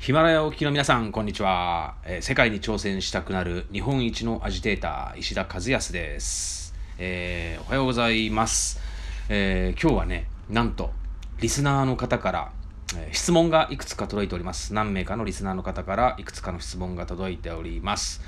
ヒマラヤ沖の皆さん、こんにちは、えー世界に挑戦したくなる日本一のアジテーター、石田和康です。えーおはようございます、えー今日はね、なんと、リスナーの方から、えー質問がいくつか届いております。何名かのリスナーの方からいくつかの質問が届いております。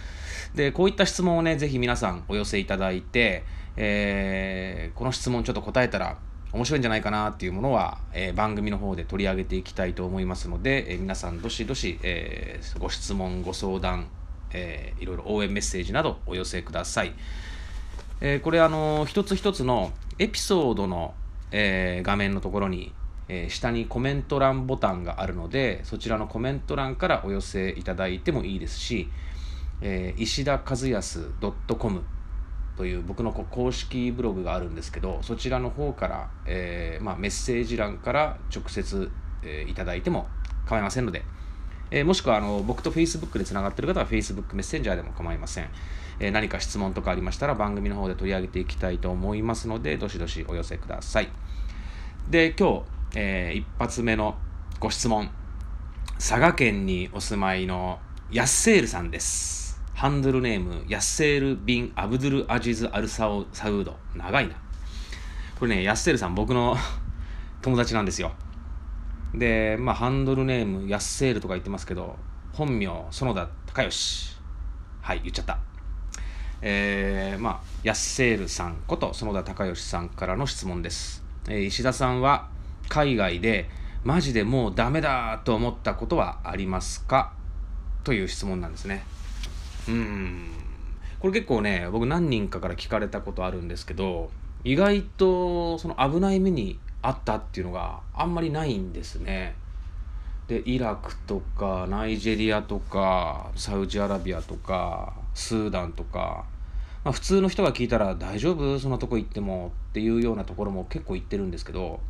で、こういった質問をね、ぜひ皆さんお寄せいただいて、えーこの質問ちょっと答えたら面白いんじゃないかなっていうものは、えー番組の方で取り上げていきたいと思いますので、えー皆さんどしどし、えーご質問ご相談、えーいろいろ応援メッセージなどお寄せください、えーこれあのー一つ一つのエピソードの、えー画面のところに、えー下にコメント欄ボタンがあるのでそちらのコメント欄からお寄せいただいてもいいですし、えー石田和康 .com という僕の公式ブログがあるんですけどそちらの方から、えーまあ、メッセージ欄から直接、えーいただいても構いませんので、えーもしくはあの僕と Facebook でつながってる方は Facebook メッセンジャーでも構いません、え何か質問とかありましたら番組の方で取り上げていきたいと思いますのでどしどしお寄せください。で今日、えー一発目のご質問。佐賀県にお住まいのヤッセールさんです。ハンドルネーム、ヤッセール・ビン・アブドゥル・アジズ・アルサウサウード。長いな。これね、ヤッセールさん、僕の 友達なんですよ。で、まあ、ハンドルネーム、ヤッセールとか言ってますけど、本名、園田隆義。はい、言っちゃった。えー、まあ、ヤッセールさんこと園田隆義さんからの質問です。えー石田さんは海外でマジでもうダメだと思ったことはありますか？という質問なんですね。うん。これ結構ね、僕何人かから聞かれたことあるんですけど、意外とその危ない目にあったっていうのがあんまりないんですね。で、イラクとかナイジェリアとかサウジアラビアとかスーダンとか、まあ、普通の人が聞いたら大丈夫？そんなとこ行ってもっていうようなところも結構行ってるんですけど、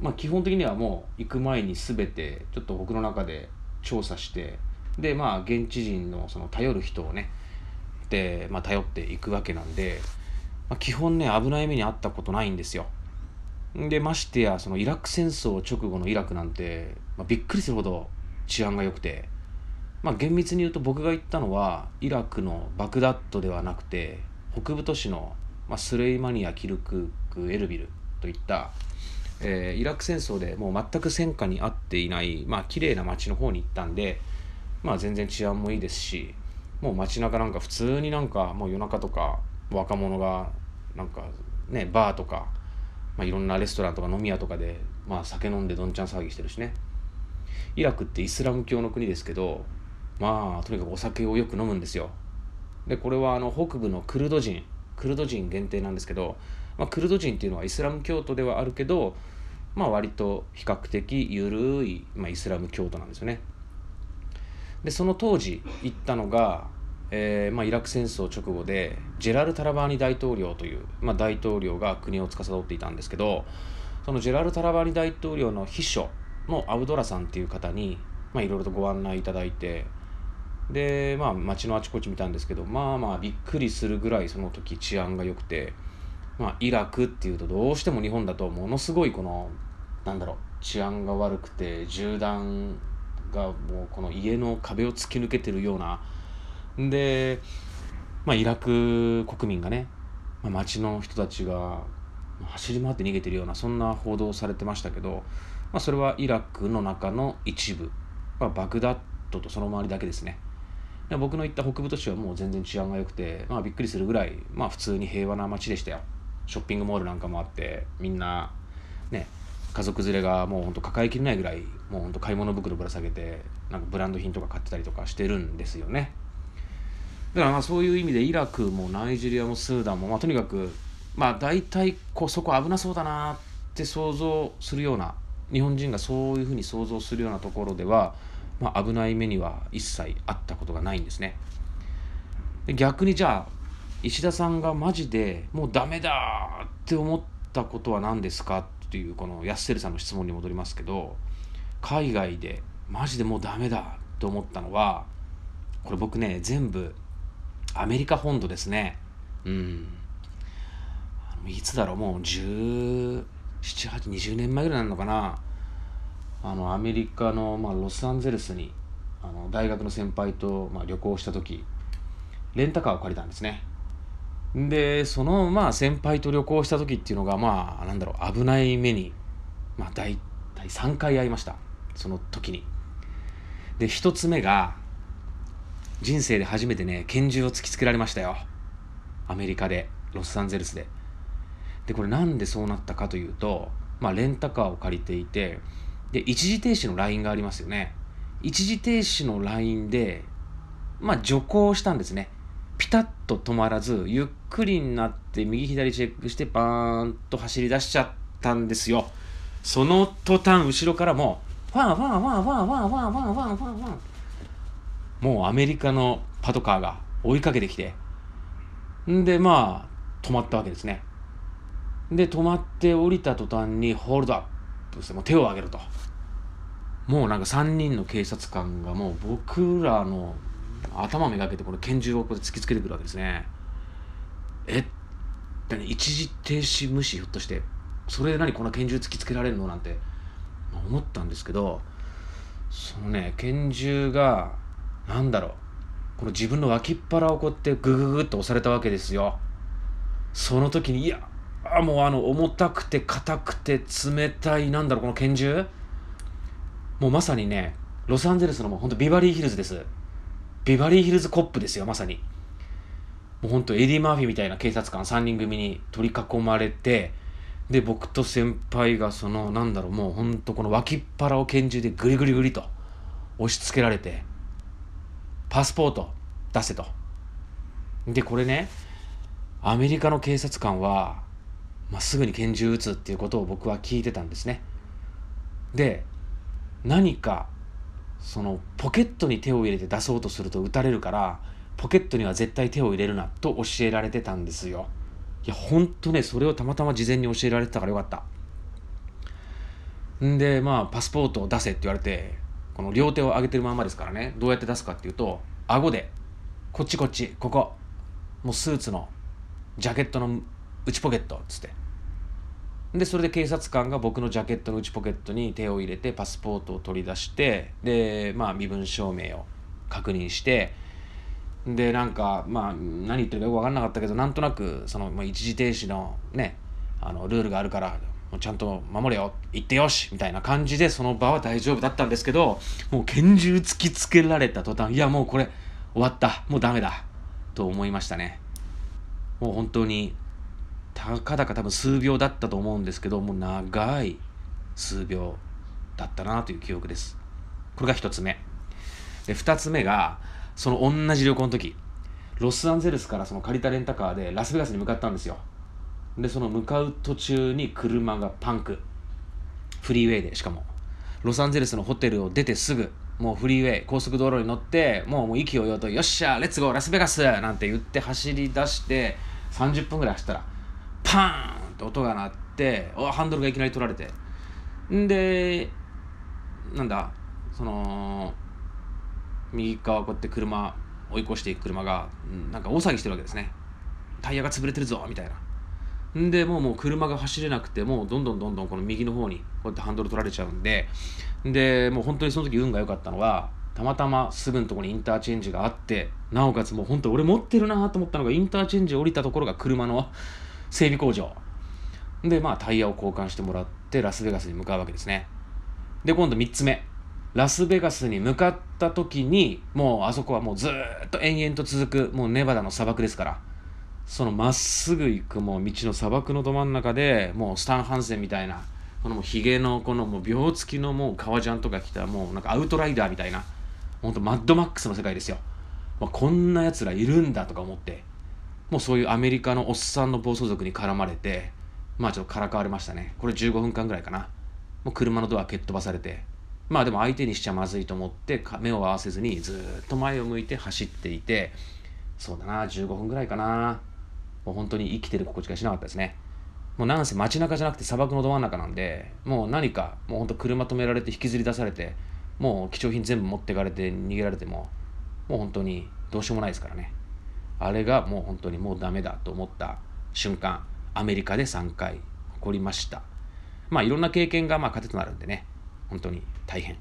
まあ、基本的にはもう行く前に全てちょっと僕の中で調査してでまあ現地人のその頼る人をねで、まあ、頼っていくわけなんで、まあ、基本ね危ない目に遭ったことないんですよ。でましてやそのイラク戦争直後のイラクなんて、まあ、びっくりするほど治安が良くてまあ厳密に言うと僕が行ったのはイラクのバグダッドではなくて北部都市の、まあ、スレイマニアキルクークエルビルといったえーイラク戦争でもう全く戦火に遭っていないまあ綺麗な街の方に行ったんでまあ全然治安もいいですしもう街中なんか普通になんかもう夜中とか若者がなんかねバーとか、まあ、いろんなレストランとか飲み屋とかで、まあ、酒飲んでどんちゃん騒ぎしてるしね。イラクってイスラム教の国ですけどまあとにかくお酒をよく飲むんですよ。でこれはあの北部のクルド人クルド人限定なんですけど、まあ、クルド人っていうのはイスラム教徒ではあるけどまあ割と比較的緩い、まあ、イスラム教徒なんですよね。でその当時行ったのが、えーまあ、イラク戦争直後でジェラル・タラバーニ大統領という、まあ、大統領が国を司っていたんですけどそのジェラル・タラバーニ大統領の秘書のアブドラさんっていう方にいろいろとご案内いただいてでまあ街のあちこち見たんですけどまあまあびっくりするぐらいその時治安が良くて、まあ、イラクっていうとどうしても日本だとものすごいこのなんだろう治安が悪くて銃弾がもうこの家の壁を突き抜けてるような。で、まあ、イラク国民がね、まあ、街の人たちが走り回って逃げてるようなそんな報道されてましたけど、まあ、それはイラクの中の一部、まあ、バグダッドとその周りだけですね。で僕の行った北部都市はもう全然治安が良くて、まあ、びっくりするぐらい、まあ、普通に平和な街でしたよ。ショッピングモールなんかもあってみんな家族連れがもうほんと抱えきれないぐらいもうほんと買い物袋ぶら下げてなんかブランド品とか買ってたりとかしてるんですよね。だからまあそういう意味でイラクもナイジェリアもスーダンも、まあ、とにかくまあ大体こうそこ危なそうだなって想像するような日本人がそういうふうに想像するようなところでは、まあ、危ない目には一切あったことがないんですね。で逆にじゃあ石田さんがマジでもうダメだって思ったことは何ですかっていうこのヤッセルさんの質問に戻りますけど海外でマジでもうダメだと思ったのはこれ僕ね全部アメリカ本土ですね。うん。いつだろうもう17、8、20年前ぐらいなのかな。あのアメリカの、まあ、ロサンゼルスにあの大学の先輩と、まあ、旅行した時レンタカーを借りたんですね。でそのまあ先輩と旅行した時っていうのがまあなんだろう危ない目にまあ大体3回会いました。その時に。で1つ目が人生で初めてね拳銃を突きつけられましたよ。アメリカでロサンゼルスで。でこれなんでそうなったかというとまあレンタカーを借りていてで一時停止のラインがありますよね。一時停止のラインでまあ徐行したんですね。ピタッと止まらずゆっくりになって右左チェックしてバーンと走り出しちゃったんですよ。その途端後ろからもファンファンファンファンファンファンファンファン。ファンファンもうアメリカのパトカーが追いかけてきて。んでまあ止まったわけですね。で止まって降りた途端にホールドアップしてもう手を挙げると。もうなんか3人の警察官がもう僕らの頭めがけてこの拳銃をこう突きつけてくるわけですね。えって一時停止無視ひょっとしてそれで何こんな拳銃突きつけられるのなんて思ったんですけどそのね拳銃がなんだろうこの自分の脇っ腹をこうやってグググッと押されたわけですよ。その時にいやあもうあの重たくて硬くて冷たいなんだろうこの拳銃。もうまさにねロサンゼルスのもうほんとビバリーヒルズです。ビバリーヒルズコップですよまさに。もうほんとエディ・マーフィーみたいな警察官3人組に取り囲まれてで僕と先輩がそのなんだろうもうほんとこの脇っ腹を拳銃でグリグリグリと押し付けられてパスポート出せと。でこれねアメリカの警察官は、まあ、すぐに拳銃撃つっていうことを僕は聞いてたんですね。で何かそのポケットに手を入れて出そうとすると撃たれるからポケットには絶対手を入れるなと教えられてたんですよ。いやほんとねそれをたまたま事前に教えられてたからよかった。んでまあパスポートを出せって言われてこの両手を上げてるままですからねどうやって出すかっていうと顎でこっちこっちここもうスーツのジャケットの内ポケットっつって。でそれで警察官が僕のジャケットの内ポケットに手を入れてパスポートを取り出してでまあ身分証明を確認してでなんかまあ何言ってるかよく分かんなかったけどなんとなくその、まあ、一時停止のねあのルールがあるからちゃんと守れよ行ってよしみたいな感じでその場は大丈夫だったんですけどもう拳銃突きつけられた途端いやもうこれ終わったもうダメだと思いましたね。もう本当にたかだか多分数秒だったと思うんですけどもう長い数秒だったなという記憶です。これが1つ目。で2つ目がその同じ旅行の時ロスアンゼルスからその借りたレンタカーでラスベガスに向かったんですよ。でその向かう途中に車がパンク。フリーウェイでしかも。ロサンゼルスのホテルを出てすぐもうフリーウェイ高速道路に乗ってもうもう息をようと「よっしゃレッツゴーラスベガス!」なんて言って走り出して30分ぐらい走ったらパーンと音が鳴ってハンドルがいきなり取られて。んでなんだその右側こうやって車追い越していく車がなんか大騒ぎしてるわけですね。タイヤが潰れてるぞみたいな。んでもうもう車が走れなくてもうどんどんどんどんこの右の方にこうやってハンドル取られちゃうんで。でもう本当にその時運が良かったのはたまたますぐのところにインターチェンジがあってなおかつもう本当俺持ってるなと思ったのがインターチェンジ降りたところが車の整備工場。でまあタイヤを交換してもらってラスベガスに向かうわけですね。で今度3つ目。ラスベガスに向かった時にもうあそこはもうずっと延々と続くもうネバダの砂漠ですから。そのまっすぐ行くもう道の砂漠のど真ん中でもうスタン・ハンセンみたいなこのもうヒゲのこのもう秒付きのもう革ジャンとか着たもうなんかアウトライダーみたいなほんとマッドマックスの世界ですよ、まあ、こんなやつらいるんだとか思って。もうそういうアメリカのおっさんの暴走族に絡まれてまあちょっとからかわれましたね。これ15分間ぐらいかな。もう車のドア蹴っ飛ばされて。まあでも相手にしちゃまずいと思って目を合わせずにずっと前を向いて走っていて。そうだな15分ぐらいかな。もう本当に生きてる心地がしなかったですね。もうなんせ街中じゃなくて砂漠のど真ん中なんでもう何かもう本当車止められて引きずり出されてもう貴重品全部持ってかれて逃げられてももう本当にどうしようもないですからね。あれがもう本当にもうダメだと思った瞬間アメリカで3回起こりました。まあいろんな経験がまあ糧となるんでね。本当に大変。